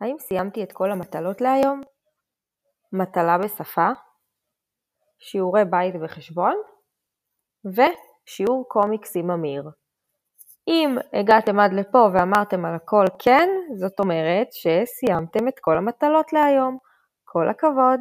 האם סיימתי את כל המטלות להיום? מטלה בשפה, שיעורי בית וחשבון, ושיעור קומיקס עם אמיר. אם הגעתם עד לפה ואמרתם על הכל כן, זאת אומרת שסיימתם את כל המטלות להיום. כל הכבוד.